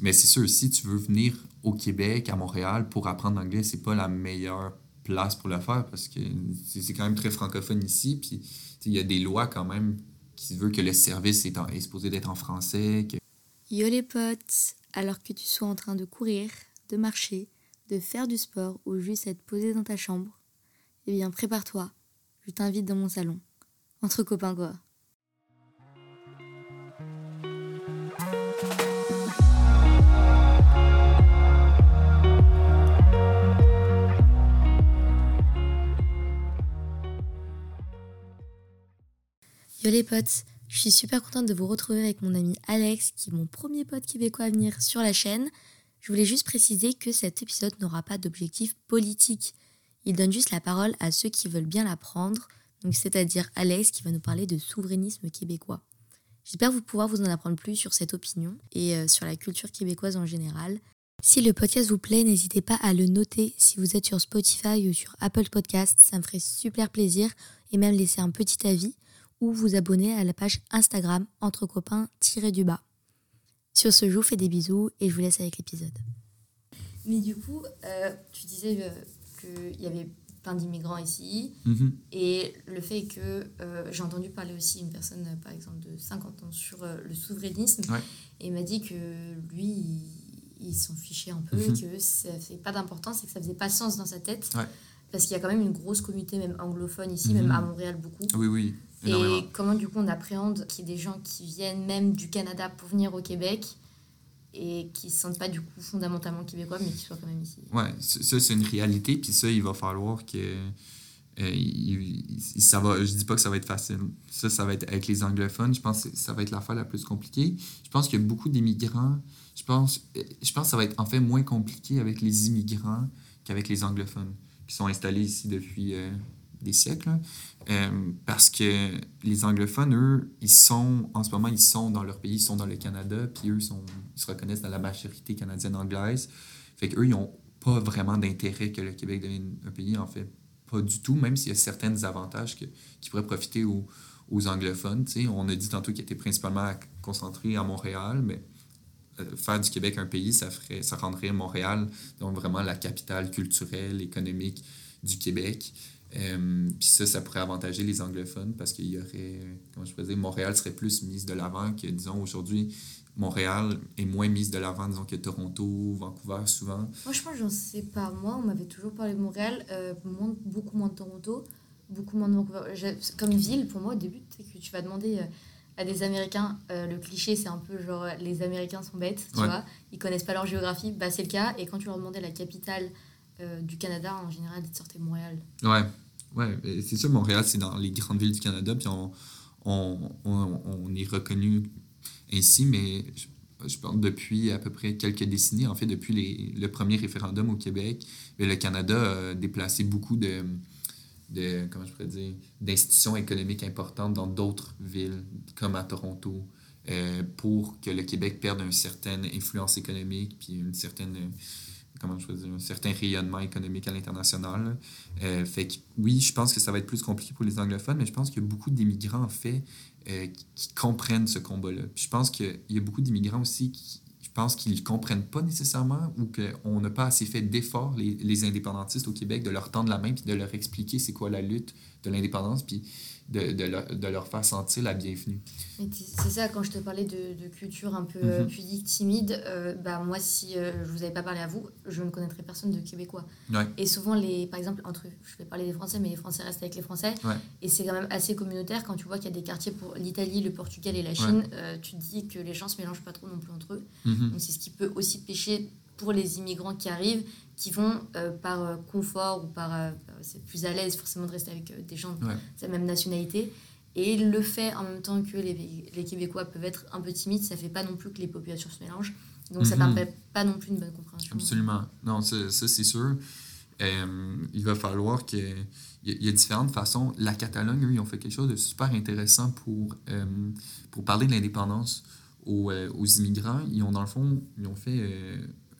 mais c'est sûr, si tu veux venir au Québec, à Montréal, pour apprendre l'anglais, c'est pas la meilleure place pour le faire parce que c'est quand même très francophone ici. Puis il y a des lois quand même qui veulent que le service est, est supposé d'être en français. Que... Yo les potes, alors que tu sois en train de courir, de marcher, de faire du sport ou juste être posé dans ta chambre, eh bien prépare-toi, je t'invite dans mon salon. Entre copains quoi. Yo les potes, je suis super contente de vous retrouver avec mon ami Alex, qui est mon premier pote québécois à venir sur la chaîne. Je voulais juste préciser que cet épisode n'aura pas d'objectif politique. Il donne juste la parole à ceux qui veulent bien l'apprendre, donc c'est-à-dire Alex qui va nous parler de souverainisme québécois. J'espère vous pouvoir vous en apprendre plus sur cette opinion et euh, sur la culture québécoise en général. Si le podcast vous plaît, n'hésitez pas à le noter si vous êtes sur Spotify ou sur Apple Podcasts, ça me ferait super plaisir et même laisser un petit avis ou vous abonner à la page Instagram entre copains-du-bas. Sur ce, je vous fais des bisous et je vous laisse avec l'épisode. Mais du coup, euh, tu disais euh, qu'il y avait plein d'immigrants ici. Mhm. Et le fait que euh, j'ai entendu parler aussi une personne, par exemple, de 50 ans sur le souverainisme. Et il m'a dit que lui, il, s'en fichait un peu et mhm. que ça fait pas d'importance et que ça faisait pas sens dans sa tête. Parce qu'il y a quand même une grosse communauté, même anglophone ici, même mhm. à Montréal beaucoup. Oui, oui. Et comment du coup on appréhende qu'il y ait des gens qui viennent même du Canada pour venir au Québec et qui ne se sentent pas du coup fondamentalement québécois mais qui soient quand même ici. Ouais, ça c'est une réalité puis ça il va falloir que euh, ça va, je dis pas que ça va être facile. Ça, ça va être avec les anglophones. Je pense que ça va être l'affaire la plus compliquée. Je pense a beaucoup d'immigrants. Je pense, je pense que ça va être en fait moins compliqué avec les immigrants qu'avec les anglophones qui sont installés ici depuis euh, siècles. Euh, parce que les anglophones, eux, ils sont, en ce moment, ils sont dans leur pays, ils sont dans le Canada, puis eux, ils se reconnaissent dans la majorité canadienne anglaise. Fait qu'eux, ils n'ont pas vraiment d'intérêt que le Québec devienne un pays, en fait, pas du tout, même s'il y a certains avantages que, qui pourraient profiter aux, aux anglophones. sais On a dit tantôt qu'ils étaient principalement concentrés à Montréal, mais euh, faire du Québec un pays, ça, ferait, ça rendrait Montréal donc vraiment la capitale culturelle, économique du Québec. Euh, puis ça, ça pourrait avantager les anglophones parce qu'il y aurait, comment je pourrais dire, Montréal serait plus mise de l'avant que, disons, aujourd'hui, Montréal est moins mise de l'avant, disons, que Toronto, Vancouver, souvent. Franchement, j'en sais pas. Moi, on m'avait toujours parlé de Montréal, euh, beaucoup moins de Toronto, beaucoup moins de Vancouver. Comme ville, pour moi, au début, que tu vas demander euh, à des Américains, le cliché, c'est un peu genre, les Américains sont bêtes, tu vois, ils connaissent pas leur géographie, bah c'est le cas. Et quand tu leur demandais la capitale euh, du Canada, en général, ils sortaient Montréal. Ouais, ouais c'est sûr, Montréal, c'est dans les grandes villes du Canada, puis on, on, on, on est reconnu ainsi, mais je, je, pense depuis à peu près quelques décennies, en fait, depuis les, le premier référendum au Québec, le Canada a déplacé beaucoup de, de comment je pourrais dire, d'institutions économiques importantes dans d'autres villes, comme à Toronto, euh, pour que le Québec perde une certaine influence économique, puis une certaine comment je dire, un certain rayonnement économique à l'international. Euh, fait que oui, je pense que ça va être plus compliqué pour les anglophones, mais je pense qu'il y a beaucoup d'immigrants, en fait, euh, qui comprennent ce combat-là. Je pense qu'il y a beaucoup d'immigrants aussi qui, je pense qu'ils ne comprennent pas nécessairement ou qu'on n'a pas assez fait d'efforts, les, les, indépendantistes au Québec, de leur tendre la main puis de leur expliquer c'est quoi la lutte de l'indépendance. Puis de, de, leur, de, leur, faire sentir la bienvenue. C'est ça, quand je te parlais de, de culture un peu euh, mhm. pudique, timide, euh, bah, moi, si euh, je vous avais pas parlé à vous, je ne connaîtrais personne de québécois. Et souvent, les, par exemple, entre, je vais parler des Français, mais les Français restent avec les Français. Et c'est quand même assez communautaire quand tu vois qu'il y a des quartiers pour l'Italie, le Portugal et la Chine. tu te dis que les gens se mélangent pas trop non plus entre eux. Mhm. Donc c'est ce qui peut aussi pêcher pour les immigrants qui arrivent, qui vont euh, par euh, confort ou par. Euh, c'est plus à l'aise forcément de rester avec des gens de la même nationalité. Et le fait en même temps que les, les, Québécois peuvent être un peu timides, ça fait pas non plus que les populations se mélangent. Donc ça ne ça mhm. permet pas non plus une bonne compréhension. Absolument. Non, ça, c'est sûr. il va falloir que. Il y, a différentes façons. La Catalogne, eux, ils ont fait quelque chose de super intéressant pour, pour parler de l'indépendance aux, aux, immigrants. Ils ont, dans le fond, ils ont fait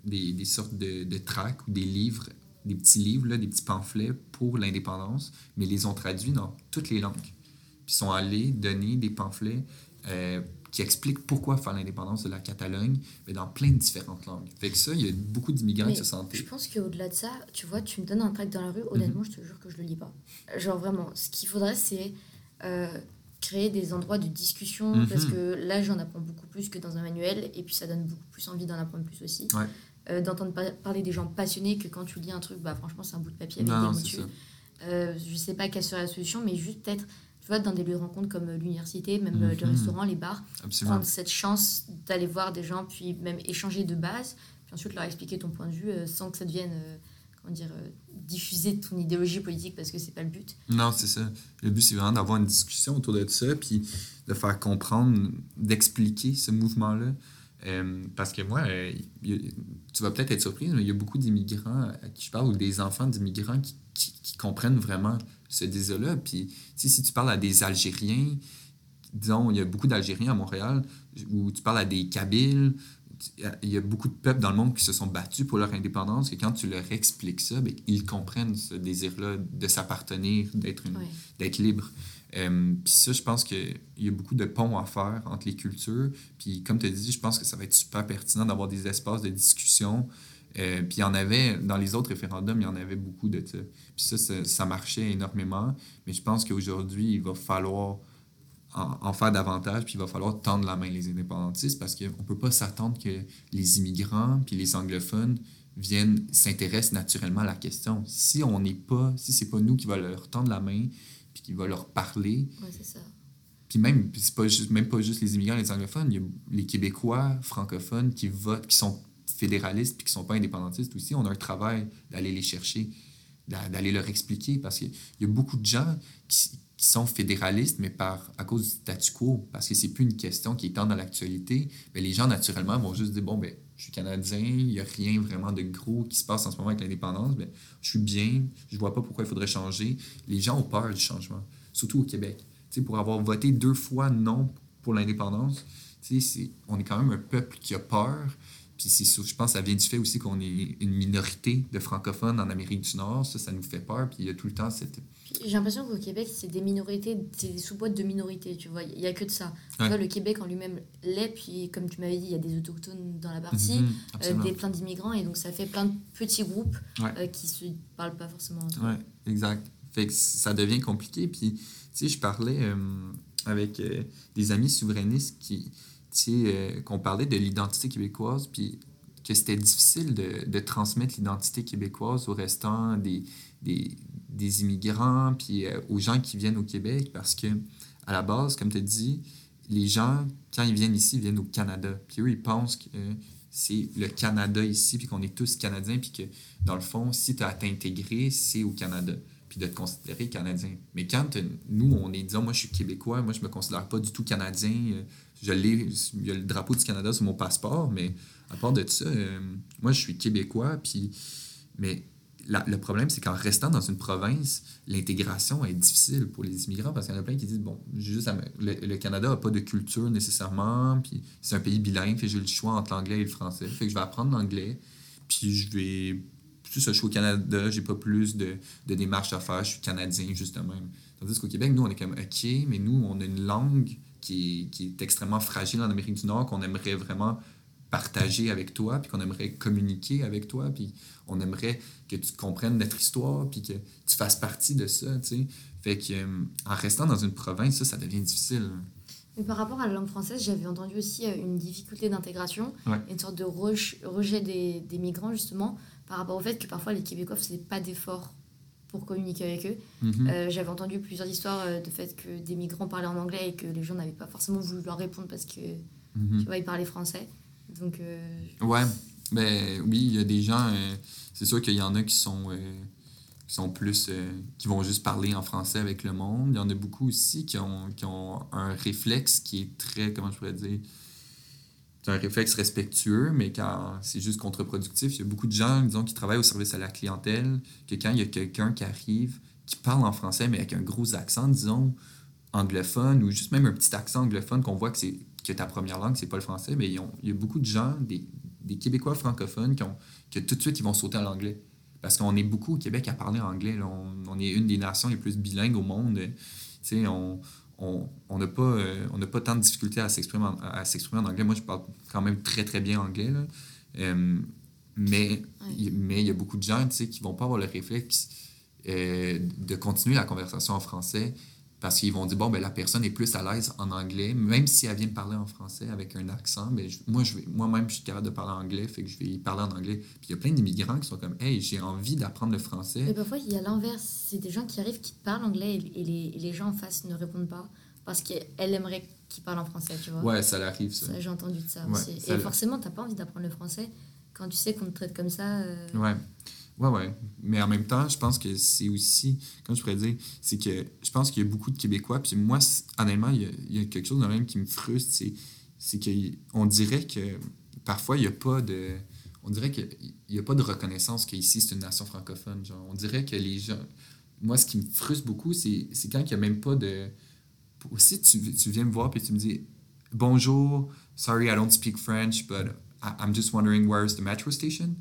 des, des sortes de, de, tracts ou des livres, des petits livres, là, des petits pamphlets pour l'indépendance, mais ils les ont traduits dans toutes les langues. Puis ils sont allés donner des pamphlets euh, qui explique pourquoi faire l'indépendance de la Catalogne, mais dans plein de différentes langues. Fait que ça, il y a beaucoup d'immigrants qui se sentent. Je pense qu'au-delà de ça, tu vois, tu me donnes un tract dans la rue, honnêtement, je te jure que je le lis pas. Genre vraiment, ce qu'il faudrait, c'est euh, créer des endroits de discussion, parce mhm. que là, j'en apprends beaucoup plus que dans un manuel, et puis ça donne beaucoup plus envie d'en apprendre plus aussi. Euh, d'entendre parler des gens passionnés que quand tu lis un truc, bah franchement, c'est un bout de papier avec des mots dessus. Euh, je sais pas quelle serait la solution, mais juste peut-être tu vois, dans des lieux de rencontre comme l'université, même le mhm. restaurant, les bars, prendre cette chance d'aller voir des gens, puis même échanger de base, puis ensuite leur expliquer ton point de vue sans que ça devienne comment dire, euh, diffuser ton idéologie politique parce que c'est pas le but. Non, c'est ça. Le but, c'est vraiment d'avoir une discussion autour de ça, puis de faire comprendre, d'expliquer ce mouvement-là. Euh, parce que moi, euh, tu vas peut-être être surprise, mais il y a beaucoup d'immigrants à qui je parle, ou des enfants d'immigrants qui, qui, comprennent vraiment ce désir-là. Puis, si tu parles à des Algériens, disons, il y a beaucoup d'Algériens à Montréal, ou tu parles à des Kabyles, il y a beaucoup de peuples dans le monde qui se sont battus pour leur indépendance et quand tu leur expliques ça, bien, ils comprennent ce désir-là de s'appartenir, d'être d'être libre. Euh, puis ça, je pense qu'il y a beaucoup de ponts à faire entre les cultures. Puis comme tu as dit, je pense que ça va être super pertinent d'avoir des espaces de discussion. Euh, puis il y en avait, dans les autres référendums, il y en avait beaucoup de ça. Puis ça, ça, marchait énormément. Mais je pense qu'aujourd'hui, il va falloir en, faire davantage, puis il va falloir tendre la main les indépendantistes parce qu'on ne peut pas s'attendre que les immigrants puis les anglophones viennent s'intéressent naturellement à la question. Si on n'est pas, si c'est pas nous qui va leur tendre la main puis qui va leur parler. c'est ça. Puis même, c'est pas juste, même pas juste les immigrants, les anglophones, il y a les Québécois francophones qui votent, qui sont fédéralistes puis qui sont pas indépendantistes aussi. On a un travail d'aller les chercher, d'aller leur expliquer parce qu'il y a beaucoup de gens qui, qui sont fédéralistes, mais par, à cause du statu quo, parce que c'est plus une question qui est tant dans l'actualité, mais les gens, naturellement, vont juste dire, bon, ben, je suis Canadien, il n'y a rien vraiment de gros qui se passe en ce moment avec l'indépendance, ben, je suis bien, je vois pas pourquoi il faudrait changer. Les gens ont peur du changement, surtout au Québec. pour avoir voté deux fois non pour l'indépendance, on est quand même un peuple qui a peur, puis je pense que ça vient du fait aussi qu'on est une minorité de francophones en Amérique du Nord. Ça, ça nous fait peur. Puis il y a tout le temps cette... J'ai l'impression qu'au Québec, c'est des minorités, c'est des sous-boîtes de minorités, tu vois. Il n'y a que de ça. le Québec en lui-même l'est. Puis comme tu m'avais dit, il y a des autochtones dans la partie, mhm, euh, des plein d'immigrants. Et donc ça fait plein de petits groupes euh, qui ne se parlent pas forcément entre eux. Oui, exact. Fait que ça devient compliqué. Puis, tu sais, je parlais euh, avec des amis souverainistes qui euh, qu'on parlait de l'identité québécoise, puis que c'était difficile de, transmettre l'identité québécoise au restant des, des, des immigrants, puis euh, aux gens qui viennent au Québec, parce que à la base, comme tu dit, les gens, quand ils viennent ici, ils viennent au Canada. Puis eux, ils pensent que c'est le Canada ici, puis qu'on est tous Canadiens, puis que dans le fond, si tu as à t'intégrer, c'est au Canada puis de te considérer canadien. Mais quand nous, on est, disons, moi je suis québécois, moi je me considère pas du tout canadien, euh, je il y a le drapeau du Canada sur mon passeport, mais à part de ça, euh, moi je suis québécois, puis, mais le problème, c'est qu'en restant dans une province, l'intégration est difficile pour les immigrants parce qu'il y en a plein qui disent bon, juste le, Canada n'a pas de culture nécessairement, puis c'est un pays bilingue, fait j'ai le choix entre l'anglais et le français. Fait que je vais apprendre l'anglais, puis je vais plus je suis au Canada, j'ai pas plus de, de, démarches à faire, je suis canadien justement. Tandis qu'au Québec, nous, on est comme OK, mais nous, on a une langue qui est, qui est extrêmement fragile en Amérique du Nord, qu'on aimerait vraiment partager avec toi, puis qu'on aimerait communiquer avec toi, puis on aimerait que tu comprennes notre histoire, puis que tu fasses partie de ça, tu sais. Fait que, euh, en restant dans une province, ça, ça devient difficile. Mais par rapport à la langue française, j'avais entendu aussi euh, une difficulté d'intégration, une sorte de rejet des, des migrants, justement, par rapport au fait que parfois les Québécois ne faisaient pas d'efforts pour communiquer avec eux. Mhm. Euh, j'avais entendu plusieurs histoires euh, de fait que des migrants parlaient en anglais et que les gens n'avaient pas forcément voulu leur répondre parce que mhm. tu vois, ils parlaient français. Donc, euh, Ouais, ben, oui, il y a des gens, c'est sûr qu'il y en a qui sont, qui sont plus, qui vont juste parler en français avec le monde. Il y en a beaucoup aussi qui ont, qui ont un réflexe qui est très, comment je pourrais dire, c'est un réflexe respectueux, mais quand c'est juste contre-productif, il y a beaucoup de gens, disons, qui travaillent au service à la clientèle, que quand il y a quelqu'un qui arrive, qui parle en français, mais avec un gros accent, disons, anglophone, ou juste même un petit accent anglophone, qu'on voit que c'est que ta première langue, c'est pas le français, mais il y a beaucoup de gens, des, des Québécois francophones, qui ont, que tout de suite, ils vont sauter à l'anglais. Parce qu'on est beaucoup au Québec à parler anglais. On, on, est une des nations les plus bilingues au monde. On, on n'a pas, euh, on pas tant de difficultés à s'exprimer en, à s'exprimer en anglais. Moi, je parle quand même très, très bien anglais. Là. Euh, mais mais il y a beaucoup de gens qui ne vont pas avoir le réflexe euh, de continuer la conversation en français parce qu'ils vont dire bon ben la personne est plus à l'aise en anglais même si elle vient de parler en français avec un accent ben moi je vais moi-même je suis capable de parler anglais fait que je vais y parler en anglais. Puis il y a plein d'immigrants qui sont comme hey j'ai envie d'apprendre le français. Mais parfois il y a l'inverse. C'est des gens qui arrivent qui parlent anglais et, les, les, gens en face ne répondent pas parce qu'elle aimerait qu'ils parlent en français tu vois. Ouais ça l'arrive ça, j'ai entendu de ça aussi. et forcément t'as pas envie d'apprendre le français. Quand tu sais qu'on te traite comme ça euh, ouais Ouais, ouais. Mais en même temps, je pense que c'est aussi, comme je pourrais dire, c'est que je pense qu'il y a beaucoup de Québécois. Puis moi, honnêtement, il y, a, il y a quelque chose de même qui me frustre. C'est, qu'on dirait que parfois, il n'y a pas de. On dirait qu'il n'y a pas de reconnaissance qu'ici, c'est une nation francophone. Genre, on dirait que les gens. Moi, ce qui me frustre beaucoup, c'est, c'est quand il n'y a même pas de. Aussi, tu, tu viens me voir et tu me dis Bonjour, sorry, I don't speak French, but I'm just wondering where's the metro station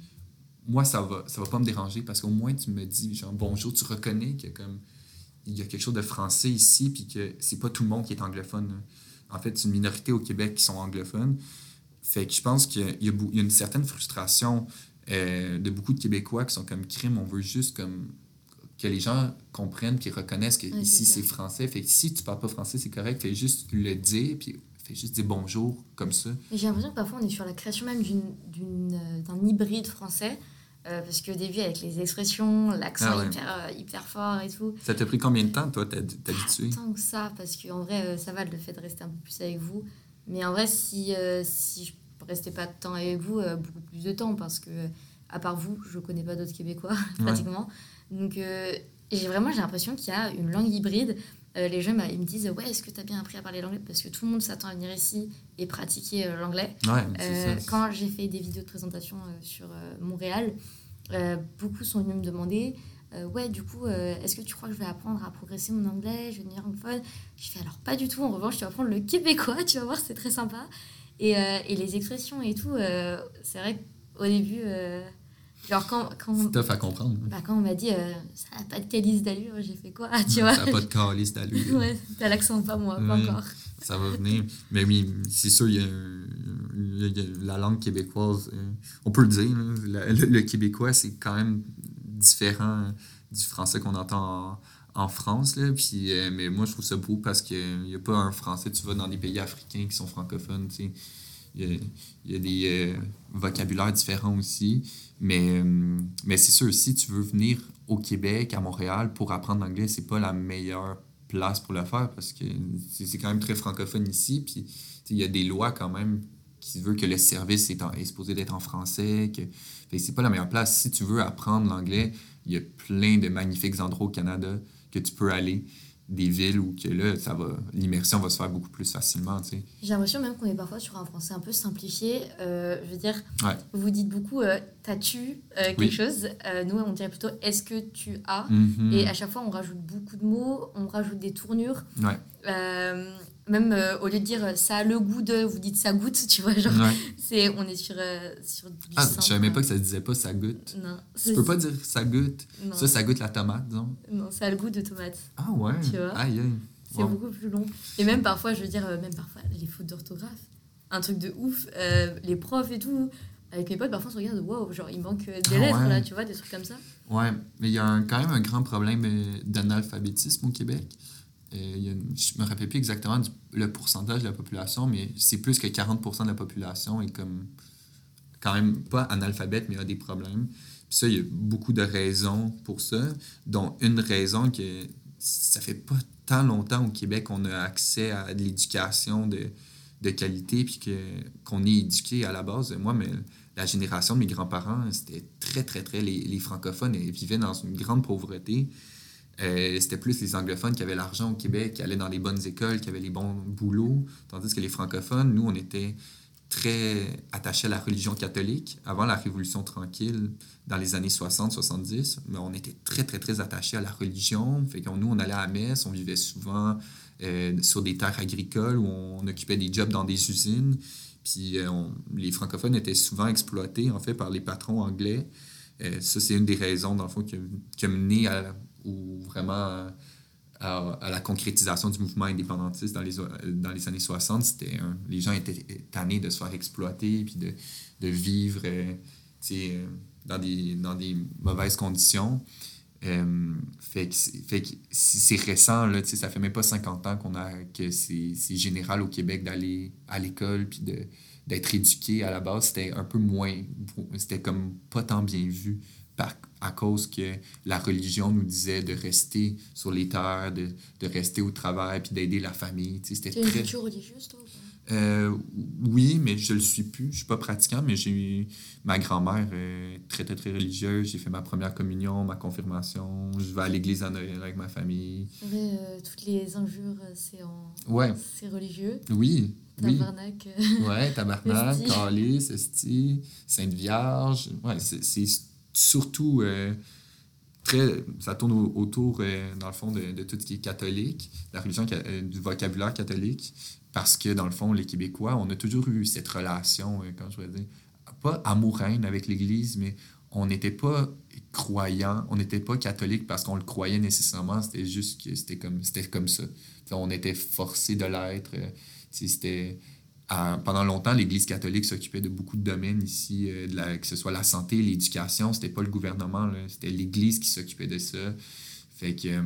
moi, ça va, ça va pas me déranger parce qu'au moins, tu me dis, genre, bonjour, tu reconnais qu'il y a, comme, il y a quelque chose de français ici, puis que c'est pas tout le monde qui est anglophone. En fait, c'est une minorité au Québec qui sont anglophones. Fait que je pense qu'il y, y, a une certaine frustration euh, de beaucoup de Québécois qui sont comme crime. On veut juste comme que les gens comprennent, qu'ils reconnaissent que ici c'est français. Fait que si tu parles pas français, c'est correct. Fais juste le dire, puis fais juste dire bonjour comme ça. J'ai l'impression que parfois on est sur la création même euh, d'un hybride français euh, parce qu'au début, avec les expressions, l'accent ah hyper, euh, hyper fort et tout. Ça t'a pris combien de temps, toi, t'habituer Tant que ça, parce qu'en vrai, euh, ça va le fait de rester un peu plus avec vous. Mais en vrai, si, si je ne restais pas de temps avec vous, beaucoup plus de temps, parce que, à part vous, je ne connais pas d'autres Québécois, pratiquement. Donc, j'ai vraiment j'ai l'impression qu'il y a une langue hybride. Les gens ils me disent Ouais, est-ce que tu as bien appris à parler l'anglais? Parce que tout le monde s'attend à venir ici et pratiquer l'anglais. Ouais, quand j'ai fait des vidéos de présentation sur Montréal, euh, beaucoup sont venus me demander euh, ouais, du coup, euh, est-ce que tu crois que je vais apprendre à progresser mon anglais Je vais devenir anglophone? Je fais alors pas du tout. En revanche, tu vas apprendre le québécois, tu vas voir, c'est très sympa. Et, et, les expressions et tout, c'est vrai qu'au début, genre quand. quand c'est tough à comprendre. Bah, quand on m'a dit ça n'a pas de calice d'allure, j'ai fait quoi tu vois? Ça n'a pas de calice d'allure. ouais, t'as l'accent, pas moi, pas encore. Ça va venir. Mais oui, c'est sûr, il y a la langue québécoise, euh, on peut le dire, le, québécois, c'est quand même différent du français qu'on entend en, France. Là, puis, euh, mais moi, je trouve ça beau parce qu'il n'y a pas un français. Tu vas dans des pays africains qui sont francophones, il y, a, des euh, vocabulaires différents aussi. Mais, mais c'est sûr, si tu veux venir au Québec, à Montréal, pour apprendre l'anglais, c'est pas la meilleure place pour le faire parce que c'est quand même très francophone ici. Puis il y a des lois quand même qui veut que le service est, est supposé d'être en français. Que... c'est pas la meilleure place. Si tu veux apprendre l'anglais, il y a plein de magnifiques endroits au Canada que tu peux aller des villes où que là, ça va, l'immersion va se faire beaucoup plus facilement. Tu sais. J'ai l'impression même qu'on est parfois sur un français un peu simplifié. Euh, je veux dire, vous dites beaucoup euh, t'as-tu euh, quelque chose Nous, on dirait plutôt est-ce que tu as? Mm-hmm. Et à chaque fois, on rajoute beaucoup de mots, on rajoute des tournures. Ouais. Même au lieu de dire ça a le goût de, vous dites ça goûte, tu vois. Genre, c'est, on est sur, sur du Ah, je savais même pas que ça se disait pas ça goûte. Non. Tu peux pas dire ça goûte. Ça, ça goûte la tomate, disons. Non, ça a le goût de tomate. Ah ouais. C'est beaucoup plus long. Et même parfois, je veux dire, euh, même parfois, les fautes d'orthographe. Un truc de ouf. Euh, les profs et tout. Avec mes potes, parfois, on se regarde, waouh, genre, il manque euh, des ah lettres, là, tu vois, des trucs comme ça. Ouais, mais il y a quand même un grand problème d'analphabétisme au Québec. Il y je me rappelle plus exactement le pourcentage de la population, mais c'est plus que 40% de la population est comme quand même pas analphabète, mais a des problèmes. Puis ça, il y a beaucoup de raisons pour ça, dont une raison que ça fait pas tant longtemps au Québec qu'on a accès à de l'éducation de, de, qualité, puis qu'on est éduqué à la base. Moi, mais la génération de mes grands-parents, c'était très, très, très... Les, les francophones vivaient dans une grande pauvreté. Euh, c'était plus les anglophones qui avaient l'argent au Québec, qui allaient dans les bonnes écoles, qui avaient les bons boulots, tandis que les francophones, nous, on était très attachés à la religion catholique avant la Révolution tranquille dans les années 60-70, mais on était très, très, très attachés à la religion. Fait que nous, on allait à la messe, on vivait souvent euh, sur des terres agricoles où on occupait des jobs dans des usines. Puis euh, les francophones étaient souvent exploités, en fait, par les patrons anglais. Ça, c'est une des raisons, dans le fond, qui a, mené à, ou vraiment à, la concrétisation du mouvement indépendantiste dans les, dans les années 60, c'était les gens étaient tannés de se faire exploiter puis de, de vivre euh, dans, des, dans des mauvaises conditions. Euh, fait que c'est récent, là, ça fait même pas 50 ans qu'on a que c'est général au Québec d'aller à l'école puis d'être éduqué à la base. C'était un peu moins, c'était comme pas tant bien vu par, à cause que la religion nous disait de rester sur les terres, de, de rester au travail, puis d'aider la famille. C'était très... une culture religieuse, toi? Euh, oui, mais je le suis plus. Je suis pas pratiquant, mais j'ai eu ma grand-mère est très, très, très religieuse. J'ai fait ma première communion, ma confirmation. Je vais à l'église à Noël avec ma famille. Euh, toutes les injures, c'est en... Ouais. C'est religieux. Oui. Tabarnak. Oui. ouais, tabarnak, calice, Sainte Vierge. Ouais, c'est surtout euh, très. Ça tourne autour, euh, dans le fond, de, tout ce qui est catholique, la euh, du vocabulaire catholique, parce que, dans le fond, les Québécois, on a toujours eu cette relation, quand je veux dire, pas amoureuse avec l'Église, mais on n'était pas croyant, on n'était pas catholique parce qu'on le croyait nécessairement, c'était juste que c'était comme, comme ça. on était forcé de l'être. C'était pendant longtemps, l'Église catholique s'occupait de beaucoup de domaines ici, euh, que ce soit la santé, l'éducation. C'était pas le gouvernement, c'était l'Église qui s'occupait de ça. Fait que euh,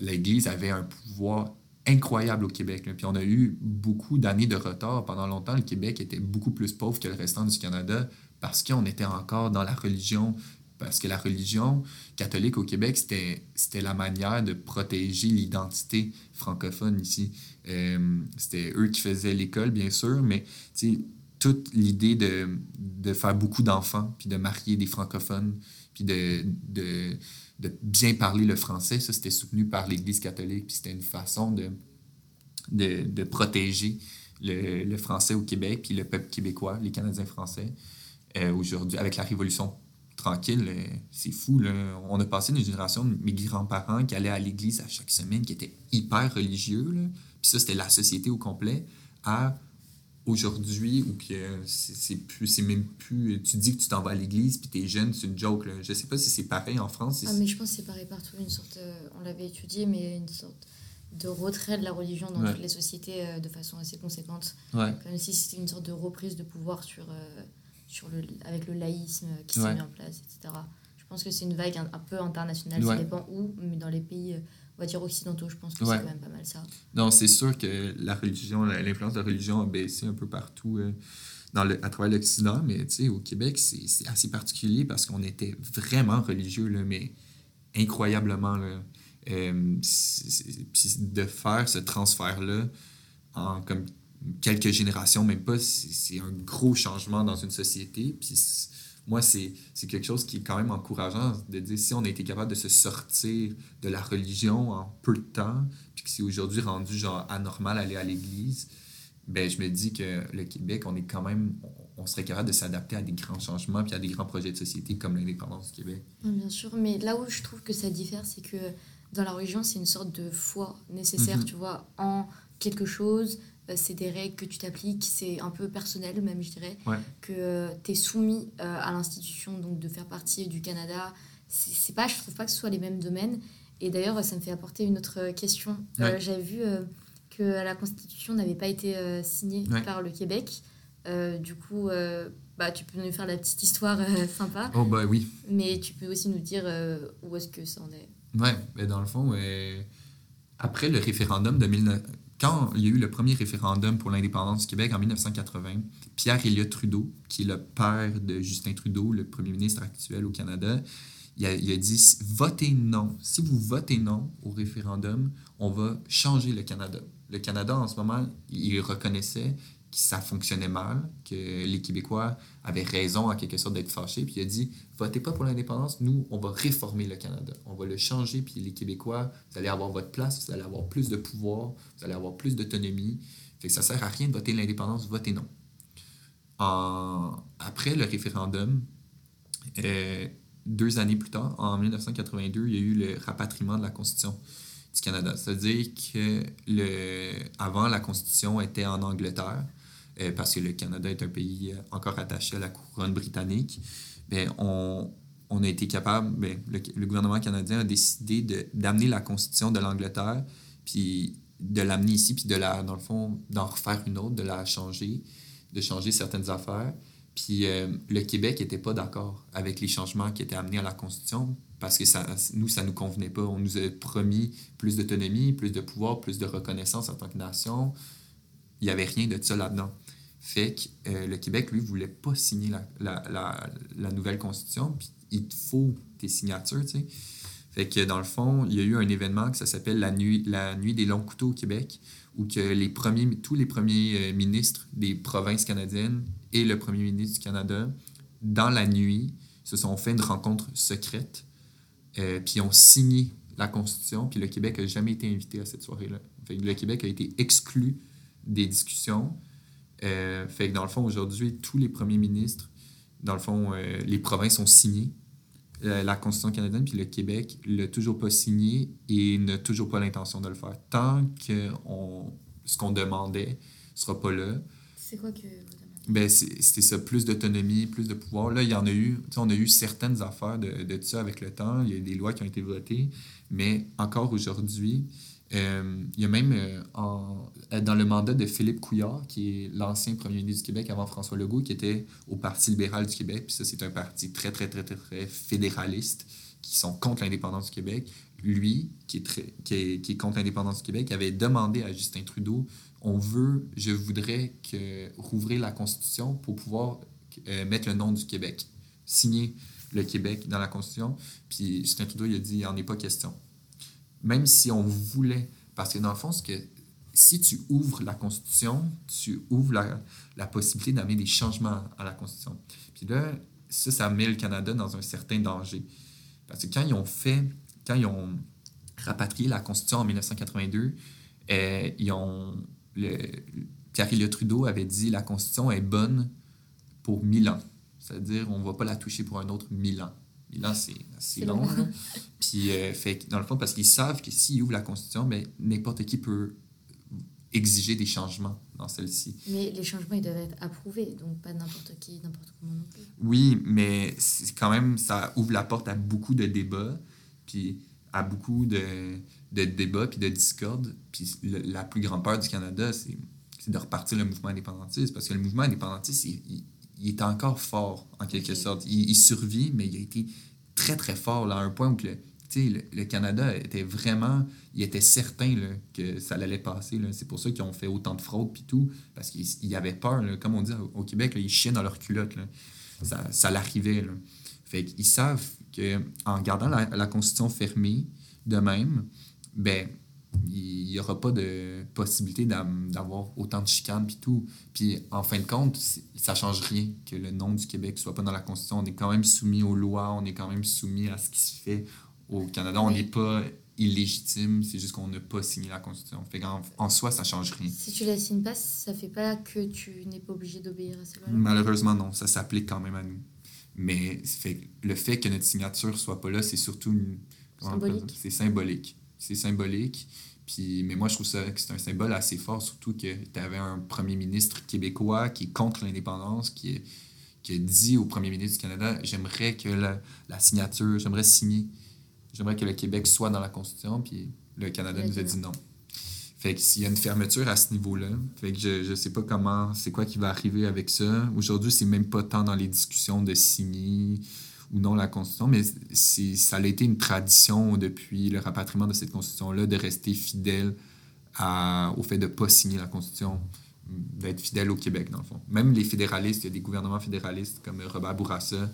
l'Église avait un pouvoir incroyable au Québec. Puis on a eu beaucoup d'années de retard. Pendant longtemps, le Québec était beaucoup plus pauvre que le restant du Canada parce qu'on était encore dans la religion parce que la religion catholique au Québec, c'était la manière de protéger l'identité francophone ici. Euh, c'était eux qui faisaient l'école, bien sûr, mais toute l'idée de, de, faire beaucoup d'enfants, puis de marier des francophones, puis de, de, de bien parler le français, ça, c'était soutenu par l'Église catholique, puis c'était une façon de, de, protéger le, le, français au Québec, puis le peuple québécois, les Canadiens français, euh, aujourd'hui, avec la Révolution tranquille. Euh, c'est fou. Là. On a passé une génération de mes grands-parents qui allaient à l'église à chaque semaine, qui étaient hyper religieux. Là. Puis ça, c'était la société au complet. À aujourd'hui, où que c'est plus, c'est même plus. Tu dis que tu t'en vas à l'église, puis t'es jeune, c'est une joke. Là. Je sais pas si c'est pareil en France. Ah, mais je pense que c'est pareil partout. Une sorte, euh, on l'avait étudié, mais une sorte de retrait de la religion dans toutes les sociétés euh, de façon assez conséquente. Comme si c'était une sorte de reprise de pouvoir sur sur le, avec le laïsme qui s'est mis en place, etc. Je pense que c'est une vague un, peu internationale, ça dépend où, mais dans les pays, on va dire occidentaux, je pense que c'est quand même pas mal ça. Non, c'est sûr que la religion, l'influence de la religion a baissé un peu partout euh, dans le, à travers l'Occident, mais au Québec, c'est assez particulier parce qu'on était vraiment religieux, là, mais incroyablement. Là. Euh, de faire ce transfert-là en comme quelques générations, même pas, c'est un gros changement dans une société. Puis moi, c'est quelque chose qui est quand même encourageant de dire si on a été capable de se sortir de la religion en peu de temps, puis que c'est aujourd'hui rendu genre anormal aller à l'église, ben je me dis que le Québec, on est quand même, on serait capable de s'adapter à des grands changements puis à des grands projets de société comme l'indépendance du Québec. bien sûr, mais là où je trouve que ça diffère, c'est que dans la religion, c'est une sorte de foi nécessaire, mm-hmm. tu vois, en quelque chose, c'est des règles que tu t'appliques, c'est un peu personnel même, je dirais, que euh, tu es soumis euh, à l'institution donc de faire partie du Canada. C'est pas, je trouve pas que ce soit les mêmes domaines. Et d'ailleurs, ça me fait apporter une autre question. J'avais vu que la Constitution n'avait pas été signée par le Québec. du coup, bah, tu peux nous faire la petite histoire sympa. Oh, bah oui. Mais tu peux aussi nous dire où est-ce que ça en est. Ouais, mais dans le fond, après le référendum de 19 quand il y a eu le premier référendum pour l'indépendance du Québec en 1980, Pierre Elliott Trudeau, qui est le père de Justin Trudeau, le premier ministre actuel au Canada, il a, dit votez non. Si vous votez non au référendum, on va changer le Canada. Le Canada, en ce moment, il reconnaissait que ça fonctionnait mal, que les Québécois avaient raison en quelque sorte d'être fâchés. Puis il a dit votez pas pour l'indépendance, nous, on va réformer le Canada. On va le changer, puis les Québécois, vous allez avoir votre place, vous allez avoir plus de pouvoir, vous allez avoir plus d'autonomie. Fait que ça sert à rien de voter l'indépendance, votez non. Après le référendum, euh, deux années plus tard, en 1982, il y a eu le rapatriement de la Constitution du Canada. C'est-à-dire que le... avant, la Constitution était en Angleterre. Euh, parce que le Canada est un pays euh, encore attaché à la couronne britannique, ben, on, a été capable, ben, le, gouvernement canadien a décidé d'amener la Constitution de l'Angleterre, puis de l'amener ici, puis de la, dans le fond, d'en refaire une autre, de la changer, de changer certaines affaires. Puis euh, le Québec n'était pas d'accord avec les changements qui étaient amenés à la Constitution parce que nous, ça ne nous convenait pas. On nous a promis plus d'autonomie, plus de pouvoir, plus de reconnaissance en tant que nation. Il n'y avait rien de ça là-dedans. Fait que euh, le Québec, lui, voulait pas signer la, la, la, nouvelle Constitution. Puis il faut tes signatures, tu sais. Fait que dans le fond, il y a eu un événement qui s'appelle la nuit, la nuit des longs couteaux au Québec, où que les premiers, tous les premiers euh, ministres des provinces canadiennes et le premier ministre du Canada, dans la nuit, se sont fait une rencontre secrète, euh, puis ont signé la Constitution, puis le Québec n'a jamais été invité à cette soirée-là. Fait que le Québec a été exclu des discussions. Euh, fait que dans le fond, aujourd'hui, tous les premiers ministres, dans le fond, les provinces ont signé euh, la Constitution canadienne, puis le Québec l'a toujours pas signé et n'a toujours pas l'intention de le faire. Tant que on, ce qu'on demandait ne sera pas là. C'est quoi que vous demandez? Ben, c'était ça, plus d'autonomie, plus de pouvoir. Là, il y en a eu, on a eu certaines affaires de, de ça avec le temps. Il y a eu des lois qui ont été votées, mais encore aujourd'hui, euh, il y a même euh, euh, dans le mandat de Philippe Couillard, qui est l'ancien premier ministre du Québec avant François Legault, qui était au Parti libéral du Québec. Puis ça, c'est un parti très, très, très, très, très fédéraliste, qui sont contre l'indépendance du Québec. Lui, qui est, très, qui est, qui est contre l'indépendance du Québec, avait demandé à Justin Trudeau on veut, je voudrais que rouvrir la Constitution pour pouvoir mettre le nom du Québec, signer le Québec dans la Constitution. Puis Justin Trudeau, il a dit il n'en est pas question même si on voulait. Parce que dans le fond, que, si tu ouvres la Constitution, tu ouvres la, possibilité d'amener des changements à la Constitution. Puis là, ça, ça met le Canada dans un certain danger. Parce que quand ils ont fait, quand ils ont rapatrié la Constitution en 1982, euh, ils le, Pierre Trudeau avait dit la Constitution est bonne pour mille ans. C'est-à-dire, on ne va pas la toucher pour un autre mille ans. Ans, c'est assez long. Puis, euh, fait, dans le fond, parce qu'ils savent que s'ils ouvrent la Constitution, ben, n'importe qui peut exiger des changements dans celle-ci. Mais les changements, ils doivent être approuvés, donc pas n'importe qui, n'importe comment non plus. Oui, mais quand même, ça ouvre la porte à beaucoup de débats, puis à beaucoup de, de débats, puis de discordes. Puis la plus grande peur du Canada, c'est de repartir le mouvement indépendantiste, parce que le mouvement indépendantiste, il, il, est encore fort, en quelque sorte. Il, il, survit, mais il a été très, très fort, là, à un point où le, le, Canada était vraiment, il était certain que ça allait passer. C'est pour ça qu'ils ont fait autant de fraude puis tout, parce qu'ils avaient peur. Comme on dit au Québec, ils chiaient dans leur culotte. Ça, ça l'arrivait. Fait qu'ils savent qu'en gardant la, Constitution fermée de même, ben, il n'y aura pas de possibilité d'avoir autant de chicanes puis tout. Puis en fin de compte, ça change rien que le nom du Québec soit pas dans la Constitution. On est quand même soumis aux lois, on est quand même soumis à ce qui se fait au Canada, on n'est pas illégitime, c'est juste qu'on n'a pas signé la Constitution. Fait en, en soi, ça change rien. Si tu la signes pas, ça fait pas que tu n'es pas obligé d'obéir à ces lois Malheureusement, non. Ça s'applique quand même à nous. Mais fait, le fait que notre signature soit pas là, c'est surtout une... Symbolique. C'est symbolique. C'est symbolique. Puis, mais moi, je trouve ça que c'est un symbole assez fort, surtout que tu avais un premier ministre québécois qui est contre l'indépendance, qui, qui a dit au premier ministre du Canada J'aimerais que la, signature, j'aimerais signer j'aimerais que le Québec soit dans la Constitution, puis le Canada nous a dit non. Fait qu'il y a une fermeture à ce niveau-là. Fait que je ne sais pas comment, c'est quoi qui va arriver avec ça. Aujourd'hui, c'est même pas tant dans les discussions de signer ou non la Constitution, mais ça a été une tradition depuis le rapatriement de cette Constitution-là de rester fidèle à, au fait de ne pas signer la Constitution, d'être fidèle au Québec, dans le fond. Même les fédéralistes, il y a des gouvernements fédéralistes comme Robert Bourassa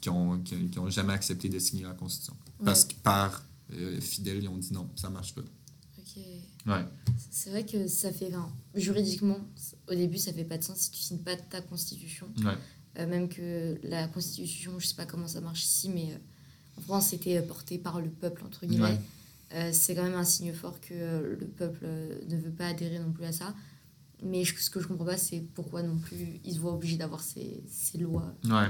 qui n'ont qui, qui ont jamais accepté de signer la Constitution. Parce que par euh, fidèle, ils ont dit non, ça marche pas. Ok. Ouais. C'est vrai que ça fait. juridiquement, au début, ça fait pas de sens si tu signes pas ta Constitution. Ouais. Euh, même que la Constitution, je sais pas comment ça marche ici, mais euh, en France, c'était porté par le peuple, entre guillemets. c'est quand même un signe fort que le peuple ne veut pas adhérer non plus à ça. Mais ce que je comprends pas, c'est pourquoi non plus ils se voient obligés d'avoir ces, ces lois. Ouais.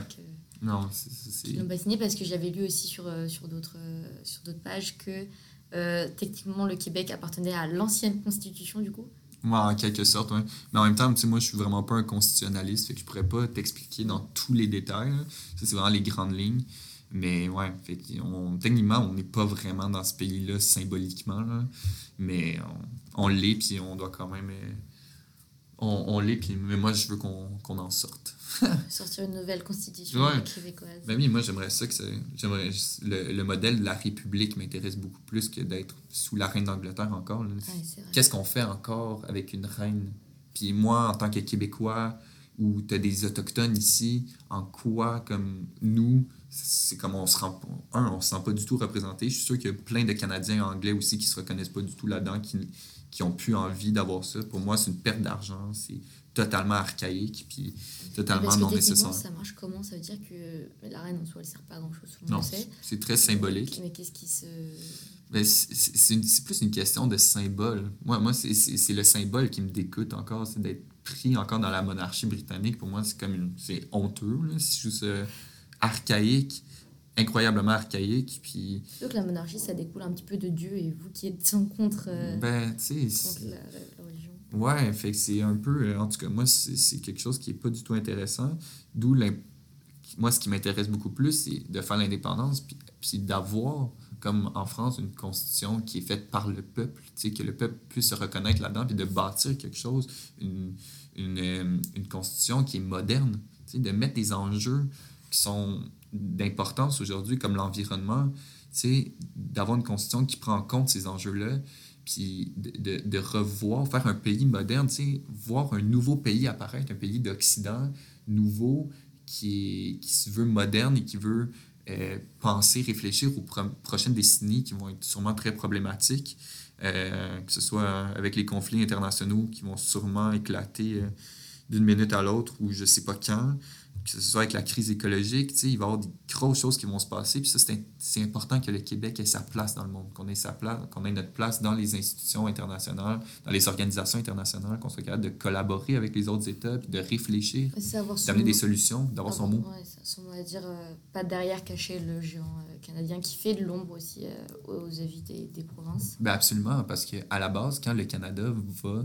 Non, c'est. Ils n'ont pas signé parce que j'avais lu aussi sur, euh, sur d'autres euh, sur d'autres pages que euh, techniquement le Québec appartenait à l'ancienne constitution du coup. Ouais, en quelque sorte, oui. Mais en même temps, moi, je suis vraiment pas un constitutionnaliste, fait que je pourrais pas t'expliquer dans tous les détails. Ça, c'est vraiment les grandes lignes. Mais ouais, fait on, techniquement, on n'est pas vraiment dans ce pays-là symboliquement, mais on, on l'est, puis on doit quand même. On, on l'est, puis mais moi, je veux qu'on en sorte. Sortir une nouvelle constitution québécoise. Ben oui, moi, j'aimerais ça que j'aimerais le, le, modèle de la République m'intéresse beaucoup plus que d'être sous la reine d'Angleterre encore. Qu'est-ce qu'on fait encore avec une reine? Puis moi, en tant que Québécois, où tu as des Autochtones ici, en quoi, comme nous, c'est comme on se rend un on se sent pas du tout représenté je suis sûr qu'il y a plein de canadiens anglais aussi qui se reconnaissent pas du tout là-dedans qui qui ont plus envie d'avoir ça. Pour moi c'est une perte d'argent. C'est totalement archaïque puis totalement non nécessaire. ça marche comment? Ça veut dire que la reine en soi elle sert pas à grand chose non c'est très symbolique. Mais qu'est-ce qui se c'est plus une question de symbole. Moi moi c'est le symbole qui me découte encore c'est d'être pris encore dans la monarchie britannique. Pour moi c'est comme c'est honteux là, si je suis archaïque, incroyablement archaïque. Puis... que la monarchie, ça découle un petit peu de Dieu et vous qui êtes contre, euh, ben, contre la, la, religion. Ouais, fait que c'est un peu. Euh, en tout cas, moi, c'est quelque chose qui n'est pas du tout intéressant. D'où moi, ce qui m'intéresse beaucoup plus, c'est de faire l'indépendance, puis, puis d'avoir, comme en France, une constitution qui est faite par le peuple, que le peuple puisse se reconnaître là-dedans, puis de bâtir quelque chose, une, une, euh, une constitution qui est moderne, de mettre des enjeux qui sont d'importance aujourd'hui, comme l'environnement, d'avoir une constitution qui prend en compte ces enjeux-là, puis de, de, revoir, faire un pays moderne, voir un nouveau pays apparaître, un pays d'Occident nouveau qui, qui se veut moderne et qui veut euh, penser, réfléchir aux prochaines décennies qui vont être sûrement très problématiques, euh, que ce soit avec les conflits internationaux qui vont sûrement éclater euh, d'une minute à l'autre ou je sais pas quand, que ce soit avec la crise écologique, il va y avoir des grosses choses qui vont se passer. Puis ça, c'est important que le Québec ait sa place dans le monde, qu'on ait, sa place, qu'on ait notre place dans les institutions internationales, dans les organisations internationales, qu'on soit capable de collaborer avec les autres États, puis de réfléchir, d'amener des solutions, d'avoir son mot. Ouais, son mot à dire, euh, pas derrière cacher le géant euh, canadien qui fait de l'ombre aussi euh, aux avis des, des provinces. Ben absolument, parce qu'à la base, quand le Canada va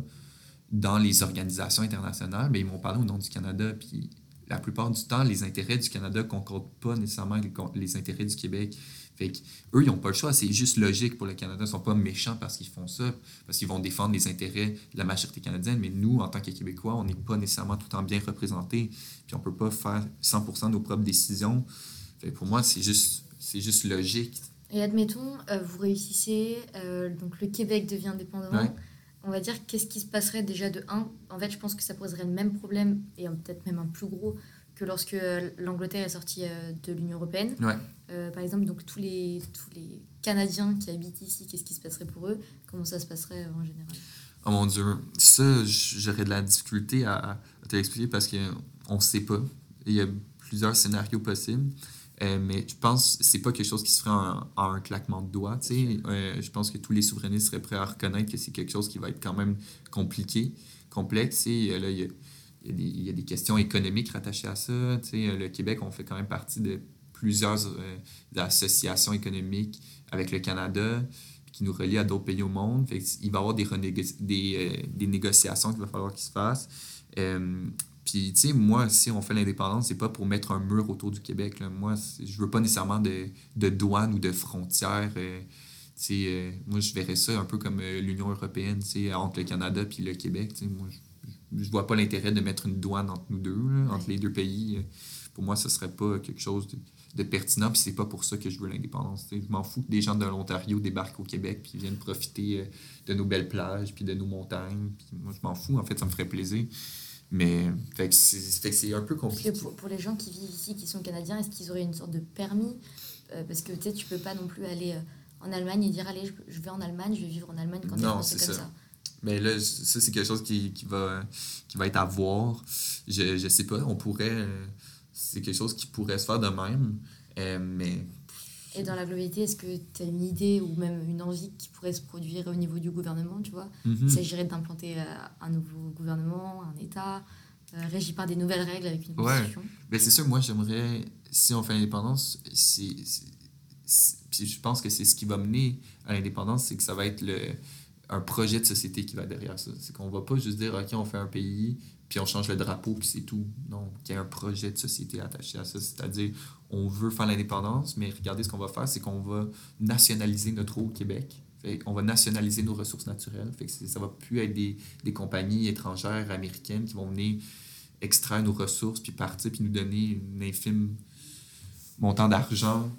dans les organisations internationales, ben ils vont parler au nom du Canada, puis la plupart du temps, les intérêts du Canada ne concordent pas nécessairement les, les intérêts du Québec. Fait eux, ils n'ont pas le choix. C'est juste logique pour le Canada. Ils ne sont pas méchants parce qu'ils font ça, parce qu'ils vont défendre les intérêts de la majorité canadienne. Mais nous, en tant que Québécois, on n'est pas nécessairement tout le temps bien représentés. Puis on ne peut pas faire 100% de nos propres décisions. Fait pour moi, c'est juste, c'est juste logique. Et admettons, euh, vous réussissez, euh, donc le Québec devient indépendant on va dire, qu'est-ce qui se passerait déjà de 1 En fait, je pense que ça poserait le même problème, et peut-être même un plus gros, que lorsque euh, l'Angleterre est sortie euh, de l'Union Européenne. Euh, par exemple, donc tous les, tous les Canadiens qui habitent ici, qu'est-ce qui se passerait pour eux? Comment ça se passerait en général? Oh mon Dieu, ça, j'aurais de la difficulté à, à te l'expliquer parce qu'on ne sait pas. Il y a plusieurs scénarios possibles. Euh, mais je pense que c'est pas quelque chose qui se ferait en, un claquement de doigts. Euh, je pense que tous les souverainistes seraient prêts à reconnaître que c'est quelque chose qui va être quand même compliqué, complexe. Et, là, il y, a, des, questions économiques rattachées à ça. le Québec, on fait quand même partie de plusieurs euh, associations économiques avec le Canada qui nous relient à d'autres pays au monde. il va y avoir des, négociations qu'il va falloir qu'ils se fassent. Puis, tu sais, moi, si on fait l'indépendance, c'est pas pour mettre un mur autour du Québec. Moi, je veux pas nécessairement de, de douane ou de frontières. Euh, euh, moi, je verrais ça un peu comme euh, l'Union européenne, entre le Canada et le Québec. Moi, je, vois pas l'intérêt de mettre une douane entre nous deux, entre les deux pays. Pour moi, ce serait pas quelque chose de, pertinent, puis c'est pas pour ça que je veux l'indépendance. Je m'en fous que des gens de l'Ontario débarquent au Québec puis viennent profiter de nos belles plages puis de nos montagnes. moi, je m'en fous. En fait, ça me ferait plaisir. Mais c'est un peu compliqué. pour, pour, les gens qui vivent ici, qui sont canadiens, est-ce qu'ils auraient une sorte de permis euh, Parce que tu sais, tu peux pas non plus aller euh, en Allemagne et dire allez, je, vais en Allemagne, je vais vivre en Allemagne quand non, c'est comme ça. Mais là, ça, c'est quelque chose qui, qui, va, qui va être à voir. Je, je sais pas, on pourrait. Euh, c'est quelque chose qui pourrait se faire de même. mais et dans la globalité, est-ce que tu as une idée ou même une envie qui pourrait se produire au niveau du gouvernement, tu vois? Mhm. Il s'agirait d'implanter euh, un nouveau gouvernement, un État, euh, régi par des nouvelles règles avec une constitution. Ouais. Ben, c'est sûr, moi j'aimerais, si on fait l'indépendance, c'est, puis je pense que c'est ce qui va mener à l'indépendance, c'est que ça va être le, un projet de société qui va derrière ça. C'est qu'on va pas juste dire, OK, on fait un pays, puis on change le drapeau, puis c'est tout. Donc, il y a un projet de société attaché à ça. C'est-à-dire, on veut faire l'indépendance, mais regardez ce qu'on va faire, c'est qu'on va nationaliser notre eau au Québec. on va nationaliser nos ressources naturelles. Fait que ça va plus être des, compagnies étrangères américaines qui vont venir extraire nos ressources, puis partir, puis nous donner une infime montant d'argent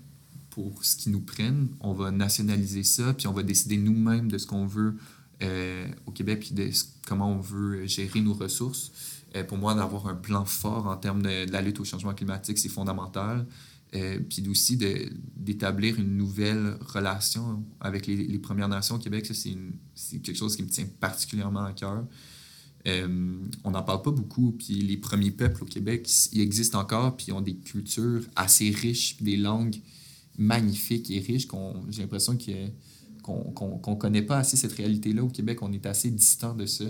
pour ce qu'ils nous prennent. On va nationaliser ça, puis on va décider nous-mêmes de ce qu'on veut euh, au Québec, puis de comment on veut gérer nos ressources. Euh, pour moi, d'avoir un plan fort en termes de, la lutte au changement climatique, c'est fondamental. Euh, puis aussi d'établir une nouvelle relation avec les, Premières Nations au Québec, c'est quelque chose qui me tient particulièrement à cœur. on n'en parle pas beaucoup, puis les premiers peuples au Québec, ils existent encore, puis ils ont des cultures assez riches, des langues magnifiques et riches j'ai l'impression qu'on ne connaît pas assez cette réalité-là au Québec. On est assez distant de ça.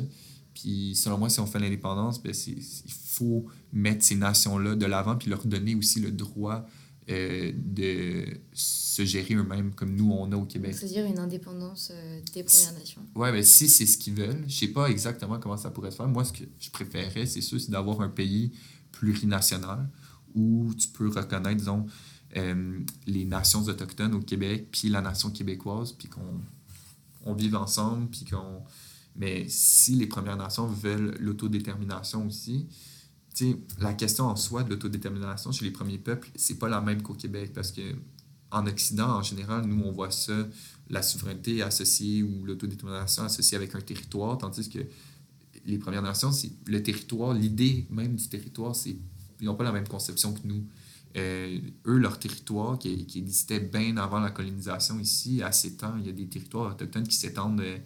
Puis selon moi, si on fait l'indépendance, ben il faut mettre ces nations-là de l'avant puis leur donner aussi le droit euh, de se gérer eux-mêmes comme nous, on a au Québec. C'est-à-dire une indépendance euh, des Premières Nations. Oui, mais si c'est ce qu'ils veulent, je sais pas exactement comment ça pourrait se faire. Moi, ce que je préférerais, c'est sûr, c'est d'avoir un pays plurinational où tu peux reconnaître, disons, euh, les nations autochtones au Québec, puis la nation québécoise, puis qu'on on vive ensemble, puis qu'on... Mais si les Premières Nations veulent l'autodétermination aussi, la question en soi de l'autodétermination chez les premiers peuples, c'est pas la même qu'au Québec, parce que en Occident, en général, nous, on voit ça, la souveraineté associée ou l'autodétermination associée avec un territoire, tandis que les Premières Nations, c'est le territoire, l'idée même du territoire, c'est ils n'ont pas la même conception que nous. Euh, eux, leur territoire qui, qui, existait bien avant la colonisation ici, à s'étend. Il y a des territoires autochtones qui s'étendent euh,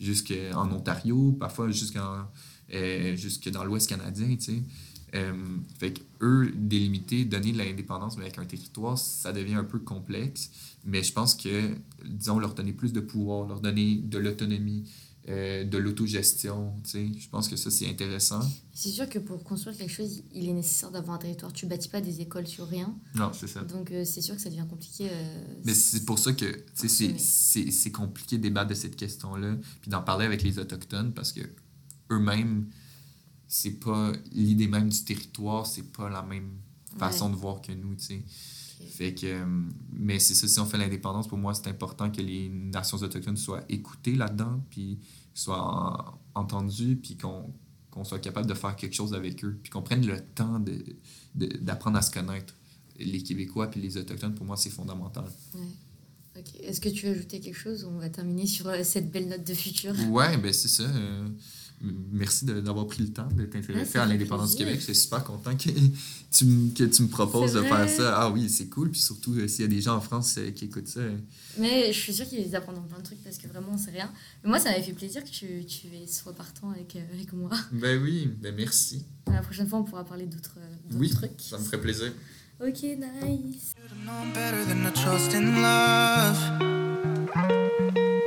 jusqu'en Ontario, parfois jusqu'en, euh, jusque dans l'Ouest canadien. Tu sais. fait que eux, délimiter, donner de l'indépendance avec un territoire, ça devient un peu complexe. Mais je pense que, disons, leur donner plus de pouvoir, leur donner de l'autonomie, euh, de l'autogestion. Je pense que ça, c'est intéressant. C'est sûr que pour construire quelque chose, il est nécessaire d'avoir un territoire. Tu bâtis pas des écoles sur rien. Non, c'est ça. Donc, euh, c'est sûr que ça devient compliqué. Euh, Mais c'est pour ça que c'est compliqué de débattre de cette question-là, puis d'en parler avec les Autochtones, parce que eux-mêmes, c'est pas l'idée même du territoire, c'est pas la même façon de voir que nous, tu sais. Fait que, euh, mais c'est ça, si on fait l'indépendance, pour moi, c'est important que les nations autochtones soient écoutées là-dedans, puis soient entendues, puis qu'on soit capable de faire quelque chose avec eux, puis qu'on prenne le temps d'apprendre de, à se connaître. Les Québécois puis les Autochtones, pour moi, c'est fondamental. Ouais. Est-ce que tu veux ajouter quelque chose? Ou on va terminer sur euh, cette belle note de futur Ouais, ben c'est ça. Euh, merci d'avoir pris le temps de t'intéresser à l'indépendance du Québec. Je suis super content que tu, que tu me proposes de faire ça. Ah oui, c'est cool. Puis surtout, euh, s'il y a des gens en France euh, qui écoutent ça. Euh. Mais je suis sûre qu'ils apprendront plein de trucs parce que vraiment, on sait rien. Mais moi, ça m'avait fait plaisir que tu, tu sois partant avec, avec moi. Ben oui, ben merci. La prochaine fois, on pourra parler d'autres oui, trucs. ça me ferait plaisir. Ok, nice.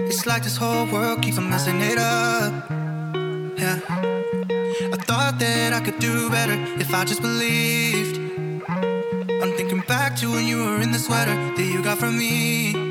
It's like this whole world keeps on messing it up. Yeah. I thought that I could do better if I just believed. I'm thinking back to when you were in the sweater that you got from me.